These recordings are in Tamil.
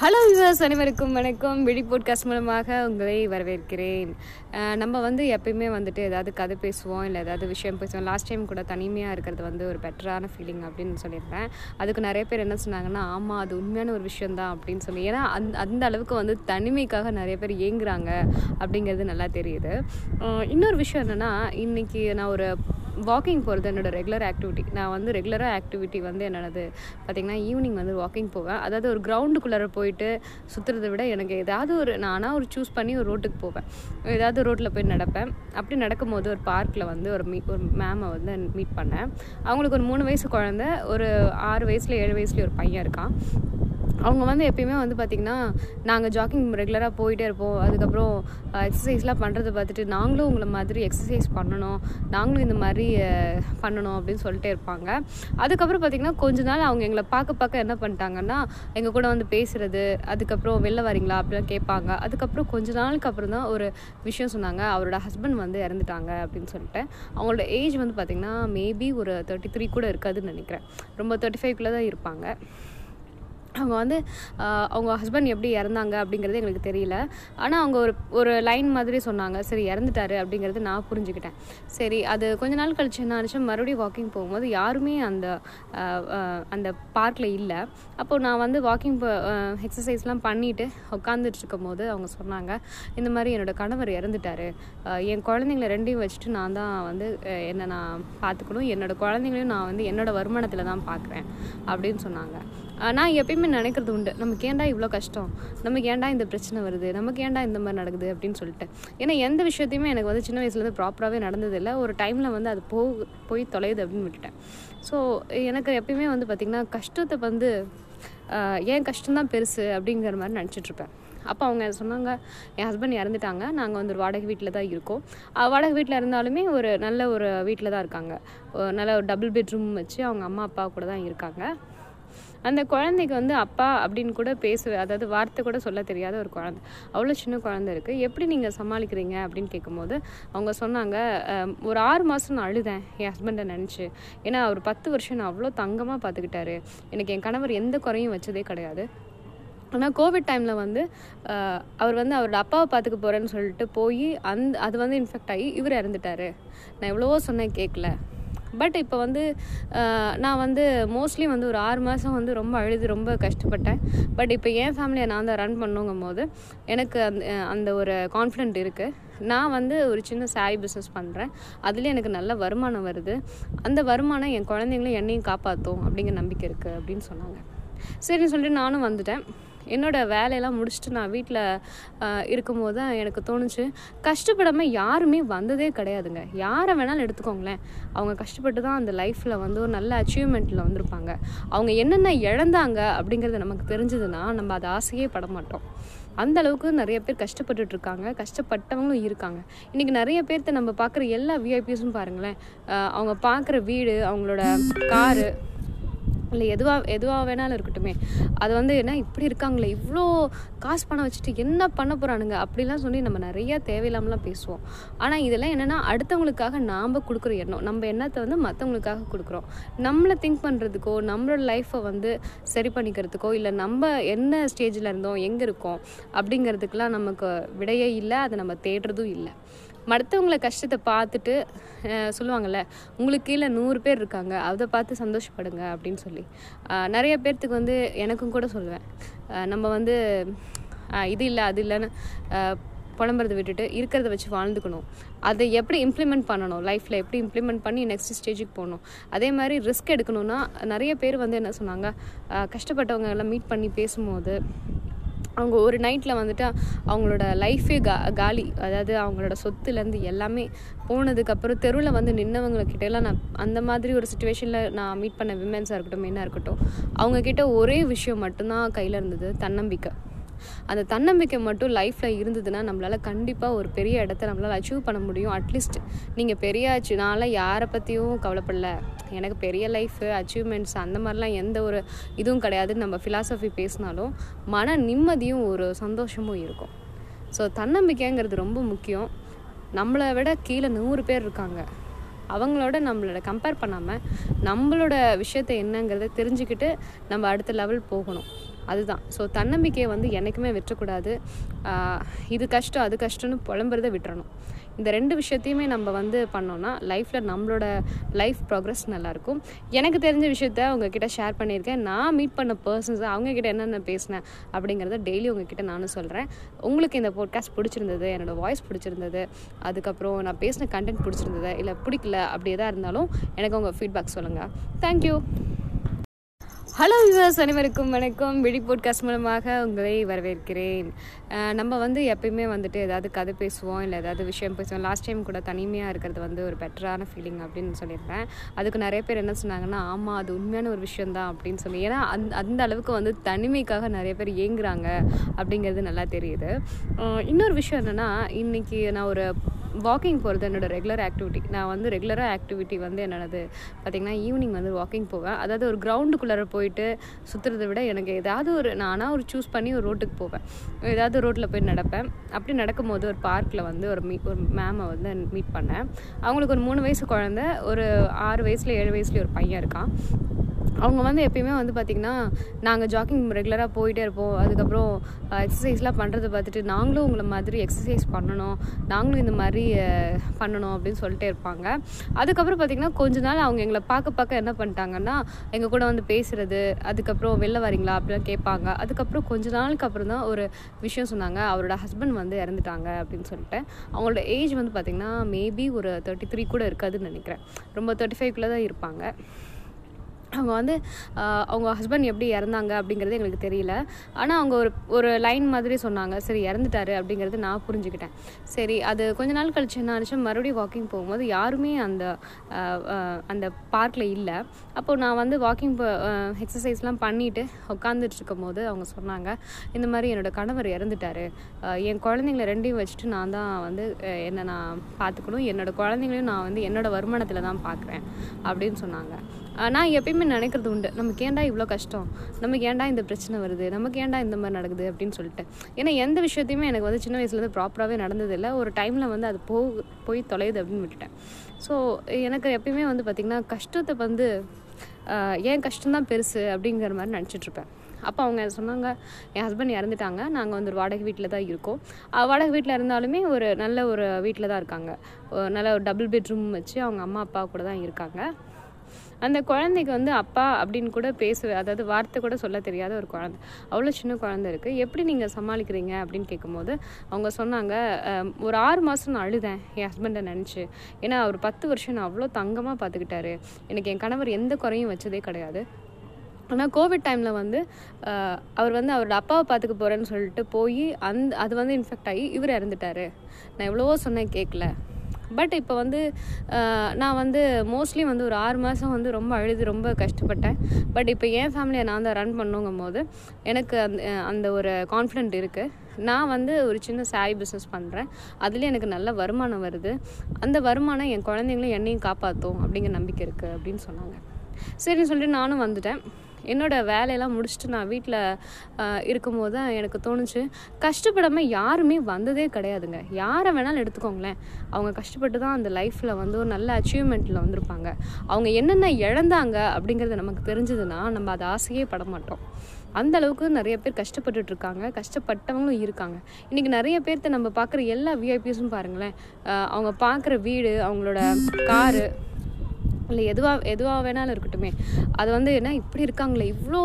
ஹலோ விவாஸ் அனைவருக்கும் வணக்கம். விழி போட்காஸ்ட் மூலமாக உங்களை வரவேற்கிறேன். நம்ம வந்து எப்பயுமே வந்துட்டு ஏதாவது கதை பேசுவோம் இல்லை ஏதாவது விஷயம் பேசுவோம். லாஸ்ட் டைம் கூட தனிமையாக இருக்கிறது வந்து ஒரு பெட்டரான ஃபீலிங் அப்படின்னு சொல்லியிருப்பேன் அதுக்கு நிறைய பேர் என்ன சொன்னாங்கன்னா ஆமாம் அது உண்மையான ஒரு விஷயந்தான் அப்படின்னு சொல்லி. ஏன்னா அந் அந்த அளவுக்கு வந்து தனிமைக்காக நிறைய பேர் ஏங்குறாங்க அப்படிங்கிறது நல்லா தெரியுது. இன்னொரு விஷயம் என்னென்னா இன்றைக்கி நான் ஒரு வாக்கிங் போகிறது என்னோட ரெகுலர் ஆக்டிவிட்டி நான் வந்து ரெகுலராக ஆக்டிவிட்டி வந்து என்னென்னது பார்த்திங்கன்னா ஈவினிங் வந்து வாக்கிங் போவேன். அதாவது ஒரு கிரவுண்டுக்குள்ளார போயிட்டு சுற்றுறதை விட எனக்கு ஏதாவது ஒரு நானாக ஒரு சூஸ் பண்ணி ஒரு ரோட்டுக்கு போவேன். ஏதாவது ரோட்டில் போய் நடப்பேன். அப்படி நடக்கும்போது ஒரு பார்க்கில் வந்து ஒரு மீ ஒரு மேமை வந்து மீட் பண்ணேன். அவங்களுக்கு ஒரு மூணு வயசு குழந்த ஒரு ஆறு வயசில் ஏழு வயசுலேயே ஒரு பையன் இருக்கான். அவங்க வந்து எப்பயுமே வந்து பார்த்திங்கன்னா நாங்கள் ஜாக்கிங் ரெகுலராக போயிட்டே இருப்போம். அதுக்கப்புறம் எக்ஸசைஸ்லாம் பண்ணுறதை பார்த்துட்டு நாங்களும் உங்களை மாதிரி எக்ஸசைஸ் பண்ணணும். நாங்களும் இந்த மாதிரி பண்ணணும் அப்படின்னு சொல்லிட்டே இருப்பாங்க. அதுக்கப்புறம் பார்த்திங்கன்னா கொஞ்ச நாள் அவங்க எங்களை பார்க்க பார்க்க என்ன பண்ணிட்டாங்கன்னா எங்கள் கூட வந்து பேசுகிறது அதுக்கப்புறம் வெளில வரீங்களா? அப்படிலாம் கேட்பாங்க. அதுக்கப்புறம் கொஞ்ச நாளுக்கு அப்புறம் தான் ஒரு விஷயம் சொன்னாங்க. அவரோட ஹஸ்பண்ட் வந்து இறந்துட்டாங்க அப்படின்னு சொல்லிட்டு. அவங்களோட ஏஜ் வந்து பார்த்திங்கன்னா மேபி ஒரு தேர்ட்டி த்ரீ கூட இருக்காதுன்னு நினைக்கிறேன். ரொம்ப தேர்ட்டி ஃபைவ்குள்ளே தான் இருப்பாங்க. அவங்க வந்து அவங்க ஹஸ்பண்ட் எப்படி இறந்தாங்க அப்படிங்கிறது எங்களுக்கு தெரியல. ஆனால் அவங்க ஒரு ஒரு லைன் மாதிரி சொன்னாங்க. சரி இறந்துட்டாரு அப்படிங்கிறது நான் புரிஞ்சுக்கிட்டேன். சரி அது கொஞ்ச நாள் கழிச்சு என்ன ஆச்சு மறுபடியும் வாக்கிங் போகும்போது யாருமே அந்த அந்த பார்க்கில் இல்லை. அப்போது நான் வந்து வாக்கிங் எக்ஸசைஸ்லாம் பண்ணிவிட்டு உட்காந்துட்டு இருக்கும் போது அவங்க சொன்னாங்க இந்த மாதிரி என்னோட கணவர் இறந்துட்டாரு. என் குழந்தைங்கள ரெண்டையும் வச்சுட்டு நான் தான் வந்து என்னை நான் பார்த்துக்கணும். என்னோடய குழந்தைங்களையும் நான் வந்து என்னோடய வருமானத்தில் தான் பார்க்குறேன். அப்படின்னு சொன்னாங்க. நான் எப்பயுமே நினைக்கிறது உண்டு. நமக்கு ஏன்டா இவ்வளோ கஷ்டம்? நமக்கு ஏன்டா இந்த பிரச்சனை வருது? நமக்கு ஏன்டா இந்த மாதிரி நடக்குது? அப்படின்னு சொல்லிட்டு. ஏன்னா எந்த விஷயத்தையுமே எனக்கு வந்து சின்ன வயசுலேருந்து ப்ராப்பராகவே நடந்ததில்லை. ஒரு டைமில் வந்து அது போ போய் தொலையுது அப்படின்னு விட்டுட்டேன். ஸோ எனக்கு எப்பயுமே வந்து பார்த்திங்கன்னா கஷ்டத்தை வந்து ஏன் கஷ்டம்தான் பெருசு அப்படிங்கிற மாதிரி நினச்சிட்ருப்பேன் அப்போ அவங்க சொன்னாங்க என் ஹஸ்பண்ட் இறந்துட்டாங்க. நாங்கள் வந்து ஒரு வாடகை வீட்டில் தான் இருக்கோம். வாடகை வீட்டில் இருந்தாலுமே ஒரு நல்ல ஒரு வீட்டில் தான் இருக்காங்க. ஒரு நல்ல ஒரு டபுள் பெட்ரூம் வச்சு அவங்க அம்மா அப்பா கூட தான் இருக்காங்க. அந்த குழந்தைக்கு வந்து அப்பா அப்படின்னு கூட பேச அதாவது வார்த்தை கூட சொல்ல தெரியாத ஒரு குழந்தை. அவ்வளோ சின்ன குழந்தை இருக்குது எப்படி நீங்கள் சமாளிக்கிறீங்க அப்படின்னு கேட்கும்போது அவங்க சொன்னாங்க "அஹ், ஒரு ஆறு மாதம் நான் அழுதேன் என் ஹஸ்பண்டை நினச்சி. ஏன்னா அவர் பத்து வருஷம் நான் அவ்வளோ தங்கமாக பார்த்துக்கிட்டாரு எனக்கு என் கணவர் எந்த குறையும் வச்சதே கிடையாது. ஆனால் கோவிட் டைமில் வந்து அவர் வந்து அவரோட அப்பாவை பார்த்துக்க போகிறேன்னு சொல்லிட்டு போய் அந்த அது வந்து இன்ஃபெக்ட் ஆகி இவர் இறந்துட்டாரு. நான் எவ்வளவோ சொன்னேன் கேட்கல பட் இப்போ வந்து நான் வந்து மோஸ்ட்லி வந்து ஒரு ஆறு மாதம் வந்து ரொம்ப அழுது ரொம்ப கஷ்டப்பட்டேன். பட் இப்போ என் ஃபேமிலியை நான் தான் ரன் பண்ணுங்கும் போது எனக்கு அந்த அந்த ஒரு கான்ஃபிடென்ட் இருக்குது நான் வந்து ஒரு சின்ன சாரீ பிஸ்னஸ் பண்ணுறேன் அதுலேயும் எனக்கு நல்ல வருமானம் வருது. அந்த வருமானம் என் குழந்தைங்களும் என்னையும் காப்பாற்றும் அப்படிங்கிற நம்பிக்கை இருக்குது அப்படின்னு சொன்னாங்க. சரின்னு சொல்லிட்டு நானும் வந்துட்டேன். என்னோட வேலையெல்லாம் முடிச்சுட்டு நான் வீட்டில் இருக்கும்போது தான் எனக்கு தோணுச்சு. கஷ்டப்படாமல் யாருமே வந்ததே கிடையாதுங்க. யாரை வேணாலும் எடுத்துக்கோங்களேன். அவங்க கஷ்டப்பட்டு தான் அந்த லைஃப்பில் வந்து ஒரு நல்ல அச்சீவ்மெண்ட்டில் வந்திருப்பாங்க. அவங்க என்னென்ன இழந்தாங்க அப்படிங்கிறது நமக்கு தெரிஞ்சதுன்னா நம்ம அதை ஆசையே பட மாட்டோம். அந்த அளவுக்கு நிறைய பேர் கஷ்டப்பட்டுட்டு இருக்காங்க. கஷ்டப்பட்டவங்களும் இருக்காங்க. இன்றைக்கி நிறைய பேர்த்த நம்ம பார்க்குற எல்லா விஐபிஸும் பாருங்களேன். அவங்க பார்க்குற வீடு அவங்களோட காரு இல்லை எதுவாக எதுவாக வேணாலும் இருக்கட்டுமே. அது வந்து என்ன இப்படி இருக்காங்களே இவ்வளோ காசு பணம் வச்சுட்டு என்ன பண்ண போகிறானுங்க அப்படிலாம் சொல்லி நம்ம நிறைய தேவையில்லாமலாம் பேசுவோம். ஆனால் இதெல்லாம் என்னென்னா அடுத்தவங்களுக்காக நாம் கொடுக்குற எண்ணம். நம்ம எண்ணத்தை வந்து மற்றவங்களுக்காக கொடுக்குறோம். நம்மளை திங்க் பண்ணுறதுக்கோ நம்மளோட லைஃப்பை வந்து சரி பண்ணிக்கிறதுக்கோ இல்லை நம்ம என்ன ஸ்டேஜில் இருந்தோம் எங்கே இருக்கோம் அப்படிங்கிறதுக்கெலாம் நமக்கு விடையே இல்லை அதை நம்ம தேடுறதும் இல்லை. மற்றவங்கள கஷ்டத்தை பார்த்துட்டு சொல்லுவாங்கள்ல உங்களுக்கு கீழே நூறு பேர் இருக்காங்க அதை பார்த்து சந்தோஷப்படுங்க அப்படின்னு சொல்லி. நிறைய பேர்த்துக்கு வந்து எனக்கும் கூட சொல்லுவேன். நம்ம வந்து இது இல்லை அது இல்லைன்னு புலம்புறதை விட்டுட்டு இருக்கிறத வச்சு வாழ்ந்துக்கணும். அதை எப்படி இம்ப்ளிமெண்ட் பண்ணணும்? லைஃப்பில் எப்படி இம்ப்ளிமெண்ட் பண்ணி நெக்ஸ்ட் ஸ்டேஜுக்கு போகணும்? அதே மாதிரி ரிஸ்க் எடுக்கணும்னா நிறைய பேர் வந்து என்ன சொன்னாங்க கஷ்டப்பட்டவங்க எல்லாம் மீட் பண்ணி பேசும்போது அவங்க ஒரு நைட்டில் வந்துட்டு அவங்களோட லைஃபே கா காலி. அதாவது அவங்களோட சொத்துலேருந்து எல்லாமே போனதுக்கப்புறம் தெருவில் வந்து நின்னவங்கக்கிட்டலாம் நான் அந்த மாதிரி ஒரு சுச்சுவேஷனில் நான் மீட் பண்ண விமென்ஸாக இருக்கட்டும் என்ன இருக்கட்டும் அவங்கக்கிட்ட ஒரே விஷயம் மட்டும்தான் கையில் இருந்தது தன்னம்பிக்கை. அந்த தன்னம்பிக்கை மட்டும் லைஃப்பில் இருந்ததுன்னா நம்மளால் கண்டிப்பாக ஒரு பெரிய இடத்த நம்மளால் அச்சீவ் பண்ண முடியும். அட்லீஸ்ட் நீங்கள் பெரிய யாரை பற்றியும் கவலைப்படல. எனக்கு பெரிய லைஃபு அச்சீவ்மெண்ட்ஸ் அந்த மாதிரிலாம் எந்த ஒரு இதுவும் கிடையாதுன்னு நம்ம ஃபிலாசபி பேசினாலும் மன நிம்மதியும் ஒரு சந்தோஷமும் இருக்கும். ஸோ தன்னம்பிக்கைங்கிறது ரொம்ப முக்கியம். நம்மளை விட கீழே நூறு பேர் இருக்காங்க. அவங்களோட நம்மளோட கம்பேர் பண்ணாமல் நம்மளோட விஷயத்தை என்னங்கிறத தெரிஞ்சுக்கிட்டு நம்ம அடுத்த லெவல் போகணும். அதுதான். ஸோ தன்னம்பிக்கையை வந்து என்றைக்குமே விட்டுறக்கூடாது இது கஷ்டம் அது கஷ்டம்னு புலம்புறதை விட்டுறணும். இந்த ரெண்டு விஷயத்தையுமே நம்ம வந்து பண்ணோன்னா லைஃப்பில் நம்மளோட லைஃப் ப்ராக்ரஸ் நல்லாயிருக்கும் எனக்கு தெரிஞ்ச விஷயத்த உங்ககிட்ட ஷேர் பண்ணியிருக்கேன். நான் மீட் பண்ண பர்சன்ஸ் அவங்கக்கிட்ட என்னென்ன பேசினேன் அப்படிங்கிறத டெய்லி உங்ககிட்ட நானும் சொல்கிறேன் உங்களுக்கு இந்த போட்காஸ்ட் பிடிச்சிருந்தது என்னோட வாய்ஸ் பிடிச்சிருந்தது அதுக்கப்புறம் நான் பேசின கண்டென்ட் பிடிச்சிருந்தது இல்லை பிடிக்கல அப்படி எதாக இருந்தாலும் எனக்கு உங்கள் ஃபீட்பேக் சொல்லுங்கள் தேங்க்யூ ஹலோ வியூவர்ஸ் அனைவருக்கும் வணக்கம். விழி போட்காஸ்ட் மூலமாக உங்களை வரவேற்கிறேன். நம்ம வந்து எப்பயுமே வந்துட்டு ஏதாவது கதை பேசுவோம் இல்லை ஏதாவது விஷயம் பேசுவோம். லாஸ்ட் டைம் கூட தனிமையாக இருக்கிறது வந்து ஒரு பெட்டரான ஃபீலிங் அப்படின்னு சொல்லியிருப்பேன் அதுக்கு நிறைய பேர் என்ன சொன்னாங்கன்னா ஆமாம் அது உண்மையான ஒரு விஷயந்தான் அப்படின்னு சொல்லி. ஏன்னா அந் அந்த அளவுக்கு வந்து தனிமைக்காக நிறைய பேர் ஏங்குறாங்க அப்படிங்கிறது நல்லா தெரியுது. இன்னொரு விஷயம் என்னென்னா இன்றைக்கி நான் ஒரு வாக்கிங் போகிறது என்னோடய ரெகுலர் ஆக்டிவிட்டி நான் வந்து ரெகுலராக ஆக்டிவிட்டி வந்து என்னது பார்த்திங்கன்னா ஈவினிங் வந்து வாக்கிங் போவேன். அதாவது ஒரு கிரவுண்டுக்குள்ளார போயிட்டு சுற்றுறதை விட எனக்கு ஏதாவது ஒரு நானாக ஒரு சூஸ் பண்ணி ஒரு ரோட்டுக்கு போவேன். ஏதாவது ரோட்டில் போய் நடப்பேன். அப்படி நடக்கும்போது ஒரு பார்க்கில் வந்து ஒரு மீ ஒரு மேமை வந்து மீட் பண்ணேன். அவங்களுக்கு ஒரு மூணு வயசு குழந்த ஒரு ஆறு வயசில் ஏழு வயசுலேயே ஒரு பையன் இருக்கான். அவங்க வந்து எப்பயுமே வந்து பார்த்திங்கன்னா நாங்கள் ஜாக்கிங் ரெகுலராக போயிட்டே இருப்போம். அதுக்கப்புறம் எக்ஸசைஸ்லாம் பண்ணுறதை பார்த்துட்டு நாங்களும் உங்களை மாதிரி எக்ஸசைஸ் பண்ணணும். நாங்களும் இந்த மாதிரி பண்ணணும் அப்படின்னு சொல்லிட்டே இருப்பாங்க. அதுக்கப்புறம் பார்த்திங்கன்னா கொஞ்ச நாள் அவங்க எங்களை பார்க்க பார்க்க என்ன பண்ணிட்டாங்கன்னா எங்கள் கூட வந்து பேசுகிறது அதுக்கப்புறம் வெளில வரீங்களா? அப்படிலாம் கேட்பாங்க. அதுக்கப்புறம் கொஞ்ச நாளுக்கு அப்புறம் தான் ஒரு விஷயம் சொன்னாங்க. அவரோட ஹஸ்பண்ட் வந்து இறந்துட்டாங்க அப்படின்னு சொல்லிட்டு. அவங்களோட ஏஜ் வந்து பார்த்திங்கன்னா மேபி ஒரு தேர்ட்டி த்ரீ கூட இருக்காதுன்னு நினைக்கிறேன். ரொம்ப தேர்ட்டி ஃபைவ்குள்ளே தான் இருப்பாங்க. அவங்க வந்து அவங்க ஹஸ்பண்ட் எப்படி இறந்தாங்க அப்படிங்கிறது எங்களுக்கு தெரியல. ஆனால் அவங்க ஒரு ஒரு லைன் மாதிரி சொன்னாங்க. சரி இறந்துட்டாரு அப்படிங்கிறது நான் புரிஞ்சுக்கிட்டேன். சரி அது கொஞ்ச நாள் கழிச்சு என்ன ஆச்சு மறுபடியும் வாக்கிங் போகும்போது யாருமே அந்த அந்த பார்க்கில் இல்லை. அப்போது நான் வந்து வாக்கிங் எக்ஸசைஸ்லாம் பண்ணிவிட்டு உட்காந்துட்டு இருக்கும் போது அவங்க சொன்னாங்க இந்த மாதிரி என்னோட கணவர் இறந்துட்டாரு. என் குழந்தைங்கள ரெண்டையும் வச்சுட்டு நான் தான் வந்து என்னை நான் பார்த்துக்கணும். என்னோடய குழந்தைங்களையும் நான் வந்து என்னோடய வருமானத்தில் தான் பார்க்குறேன். அப்படின்னு சொன்னாங்க. நான் எப்பயுமே நினைக்கிறது உண்டு. நமக்கு ஏன்டா இவ்வளோ கஷ்டம்? நமக்கு ஏன்டா இந்த பிரச்சனை வருது? நமக்கு ஏன்டா இந்த மாதிரி நடக்குது அப்படின்னு சொல்லிட்டு. ஏன்னா எந்த விஷயத்தையுமே எனக்கு வந்து சின்ன வயசுலேருந்து ப்ராப்பராகவே நடந்ததில்லை. ஒரு டைமில் வந்து அது போ போய் தொலையுது அப்படின்னு விட்டுட்டேன். ஸோ எனக்கு எப்பயுமே வந்து பார்த்திங்கன்னா கஷ்டத்தை வந்து ஏன் கஷ்டம்தான் பெருசு அப்படிங்கிற மாதிரி நினச்சிட்ருப்பேன் அப்போ அவங்க சொன்னாங்க என் ஹஸ்பண்ட் இறந்துட்டாங்க. நாங்கள் வந்து ஒரு வாடகை வீட்டில் தான் இருக்கோம். வாடகை வீட்டில் இருந்தாலுமே ஒரு நல்ல ஒரு வீட்டில் தான் இருக்காங்க. ஒரு நல்ல ஒரு டபுள் பெட்ரூம் வச்சு அவங்க அம்மா அப்பா கூட தான் இருக்காங்க. அந்த குழந்தைக்கு வந்து அப்பா அப்படின்னு கூட பேச அதாவது வார்த்தை கூட சொல்ல தெரியாத ஒரு குழந்தை. அவ்வளோ சின்ன குழந்தை இருக்குது எப்படி நீங்கள் சமாளிக்கிறீங்க அப்படின்னு கேட்கும்போது அவங்க சொன்னாங்க ஒரு ஆறு மாதம் நான் அழுதேன் என் ஹஸ்பண்டை நினச்சி. ஏன்னா அவர் பத்து வருஷம் நான் அவ்வளோ தங்கமாக பார்த்துக்கிட்டாரு எனக்கு என் கணவர் எந்த குறையும் வச்சதே கிடையாது. ஆனால் கோவிட் டைமில் வந்து அவர் வந்து அவரோட அப்பாவை பார்த்துக்க போகிறேன்னு சொல்லிட்டு போய் அந் அது வந்து இன்ஃபெக்ட் ஆகி இவர் இறந்துட்டாரு. நான் எவ்வளவோ சொன்னேன் கேட்கல பட் இப்போ வந்து நான் வந்து மோஸ்ட்லி வந்து ஒரு ஆறு மாதம் வந்து ரொம்ப அழுது ரொம்ப கஷ்டப்பட்டேன். பட் இப்போ என் ஃபேமிலியை நான் தான் ரன் பண்ணுங்கும் போது எனக்கு அந்த அந்த ஒரு கான்ஃபிடென்ட் இருக்குது நான் வந்து ஒரு சின்ன சாரி பிஸ்னஸ் பண்ணுறேன் அதுலேயும் எனக்கு நல்ல வருமானம் வருது. அந்த வருமானம் என் குழந்தைங்களும் என்னையும் காப்பாற்றும் அப்படிங்கிற நம்பிக்கை இருக்குது அப்படின்னு சொன்னாங்க. சரின்னு சொல்லிட்டு நானும் வந்துட்டேன். என்னோட வேலையெல்லாம் முடிச்சுட்டு நான் வீட்டில் இருக்கும்போது தான் எனக்கு தோணுச்சு. கஷ்டப்படாமல் யாருமே வந்ததே கிடையாதுங்க. யாரை வேணாலும் எடுத்துக்கோங்களேன். அவங்க கஷ்டப்பட்டு தான் அந்த லைஃப்பில் வந்து ஒரு நல்ல அச்சீவ்மெண்ட்டில் வந்திருப்பாங்க. அவங்க என்னென்ன இழந்தாங்க அப்படிங்கிறது நமக்கு தெரிஞ்சதுன்னா நம்ம அதை ஆசையே பட மாட்டோம். அந்த அளவுக்கு நிறைய பேர் கஷ்டப்பட்டுட்டு இருக்காங்க. கஷ்டப்பட்டவங்களும் இருக்காங்க. இன்றைக்கி நிறைய பேர்த்த நம்ம பார்க்குற எல்லா விஐபிஸும் பாருங்களேன். அவங்க பார்க்குற வீடு அவங்களோட காரு இல்லை எதுவாக எதுவாக வேணாலும் இருக்கட்டுமே. அது வந்து என்ன இப்படி இருக்காங்களே இவ்வளோ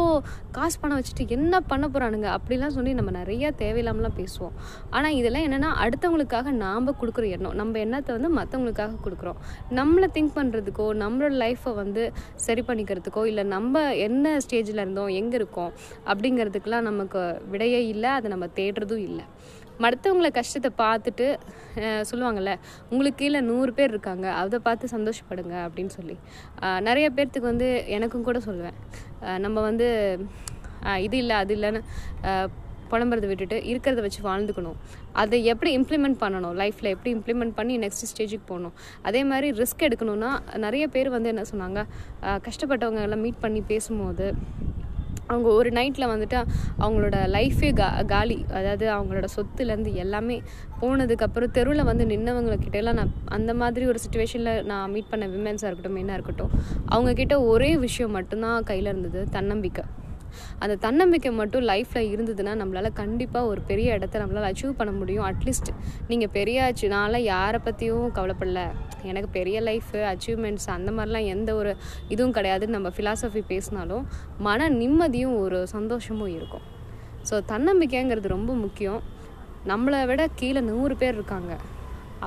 காசு பணம் வச்சுட்டு என்ன பண்ண போகிறானுங்க அப்படிலாம் சொல்லி நம்ம நிறைய தேவையில்லாமலாம் பேசுவோம். ஆனால் இதெல்லாம் என்னென்னா அடுத்தவங்களுக்காக நாம் கொடுக்குற எண்ணம். நம்ம எண்ணத்தை வந்து மற்றவங்களுக்காக கொடுக்குறோம். நம்மளை திங்க் பண்ணுறதுக்கோ நம்மளோட லைஃப்பை வந்து சரி பண்ணிக்கிறதுக்கோ இல்லை நம்ம என்ன ஸ்டேஜில் இருந்தோம் எங்கே இருக்கோம் அப்படிங்கிறதுக்கெலாம் நமக்கு விடையே இல்லை. அதை நம்ம தேடுறதும் இல்லை. மற்றவங்கள கஷ்டத்தை பார்த்துட்டு சொல்லுவாங்கள்ல உங்களுக்கு கீழே நூறு பேர் இருக்காங்க அதை பார்த்து சந்தோஷப்படுங்க அப்படின்னு சொல்லி. நிறைய பேர்த்துக்கு வந்து எனக்கும் கூட சொல்லுவேன். நம்ம வந்து இது இல்லை அது இல்லைன்னு புலம்புறதை விட்டுட்டு இருக்கிறத வச்சு வாழ்ந்துக்கணும். அதை எப்படி இம்ப்ளிமெண்ட் பண்ணணும்? லைஃப்பில் எப்படி இம்ப்ளிமெண்ட் பண்ணி நெக்ஸ்ட் ஸ்டேஜுக்கு போகணும்? அதே மாதிரி ரிஸ்க் எடுக்கணும்னா நிறைய பேர் வந்து என்ன சொன்னாங்க கஷ்டப்பட்டவங்க எல்லாம் மீட் பண்ணி பேசும்போது அவங்க ஒரு நைட்டில் வந்துட்டு அவங்களோட லைஃபே கா காலி. அதாவது அவங்களோட சொத்துலேருந்து எல்லாமே போனதுக்கப்புறம் தெருவில் வந்து நின்னவங்கக்கிட்ட எல்லாம் நான் அந்த மாதிரி ஒரு சுச்சுவேஷனில் நான் மீட் பண்ண விமென்ஸாக இருக்கட்டும் என்ன இருக்கட்டும் அவங்கக்கிட்ட ஒரே விஷயம் மட்டும்தான் கையில் இருந்தது தன்னம்பிக்கை. அந்த தன்னம்பிக்கை மட்டும் லைஃப்பில் இருந்ததுன்னா நம்மளால் கண்டிப்பாக ஒரு பெரிய இடத்த நம்மளால் அச்சீவ் பண்ண முடியும். அட்லீஸ்ட் நீங்கள் பெரிய நான்லாம் யாரை பற்றியும் கவலைப்படல. எனக்கு பெரிய லைஃபு அச்சீவ்மெண்ட்ஸ் அந்த மாதிரிலாம் எந்த ஒரு இதுவும் கிடையாதுன்னு நம்ம ஃபிலாசபி பேசினாலும் மன நிம்மதியும் ஒரு சந்தோஷமும் இருக்கும். ஸோ தன்னம்பிக்கைங்கிறது ரொம்ப முக்கியம். நம்மளை விட கீழே நூறு பேர் இருக்காங்க.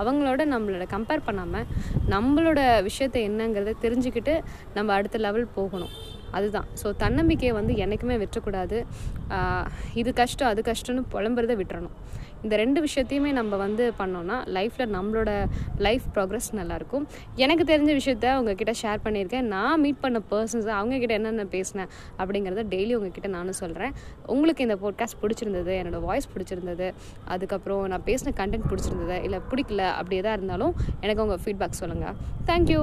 அவங்களோட நம்மளோட கம்பேர் பண்ணாமல் நம்மளோட விஷயத்தை என்னங்கிறத தெரிஞ்சுக்கிட்டு நம்ம அடுத்த லெவல் போகணும். அதுதான். ஸோ தன்னம்பிக்கையை வந்து என்றைக்குமே விட்டுறக்கூடாது. இது கஷ்டம் அது கஷ்டம்னு புலம்புறத விட்டுறணும். இந்த ரெண்டு விஷயத்தையுமே நம்ம வந்து பண்ணோன்னா லைஃப்பில் நம்மளோட லைஃப் ப்ராக்ரஸ் நல்லாயிருக்கும். எனக்கு தெரிஞ்ச விஷயத்த உங்ககிட்ட ஷேர் பண்ணியிருக்கேன். நான் மீட் பண்ண பர்சன்ஸ் அவங்கக்கிட்ட என்னென்ன பேசினேன் அப்படிங்கிறத டெய்லி உங்ககிட்ட நானும் சொல்கிறேன் உங்களுக்கு இந்த போட்காஸ்ட் பிடிச்சிருந்தது என்னோடய வாய்ஸ் பிடிச்சிருந்தது அதுக்கப்புறம் நான் பேசின கண்டென்ட் பிடிச்சிருந்தது இல்லை பிடிக்கல அப்படி எதாக இருந்தாலும் எனக்கு உங்கள் ஃபீட்பேக் சொல்லுங்கள் தேங்க்யூ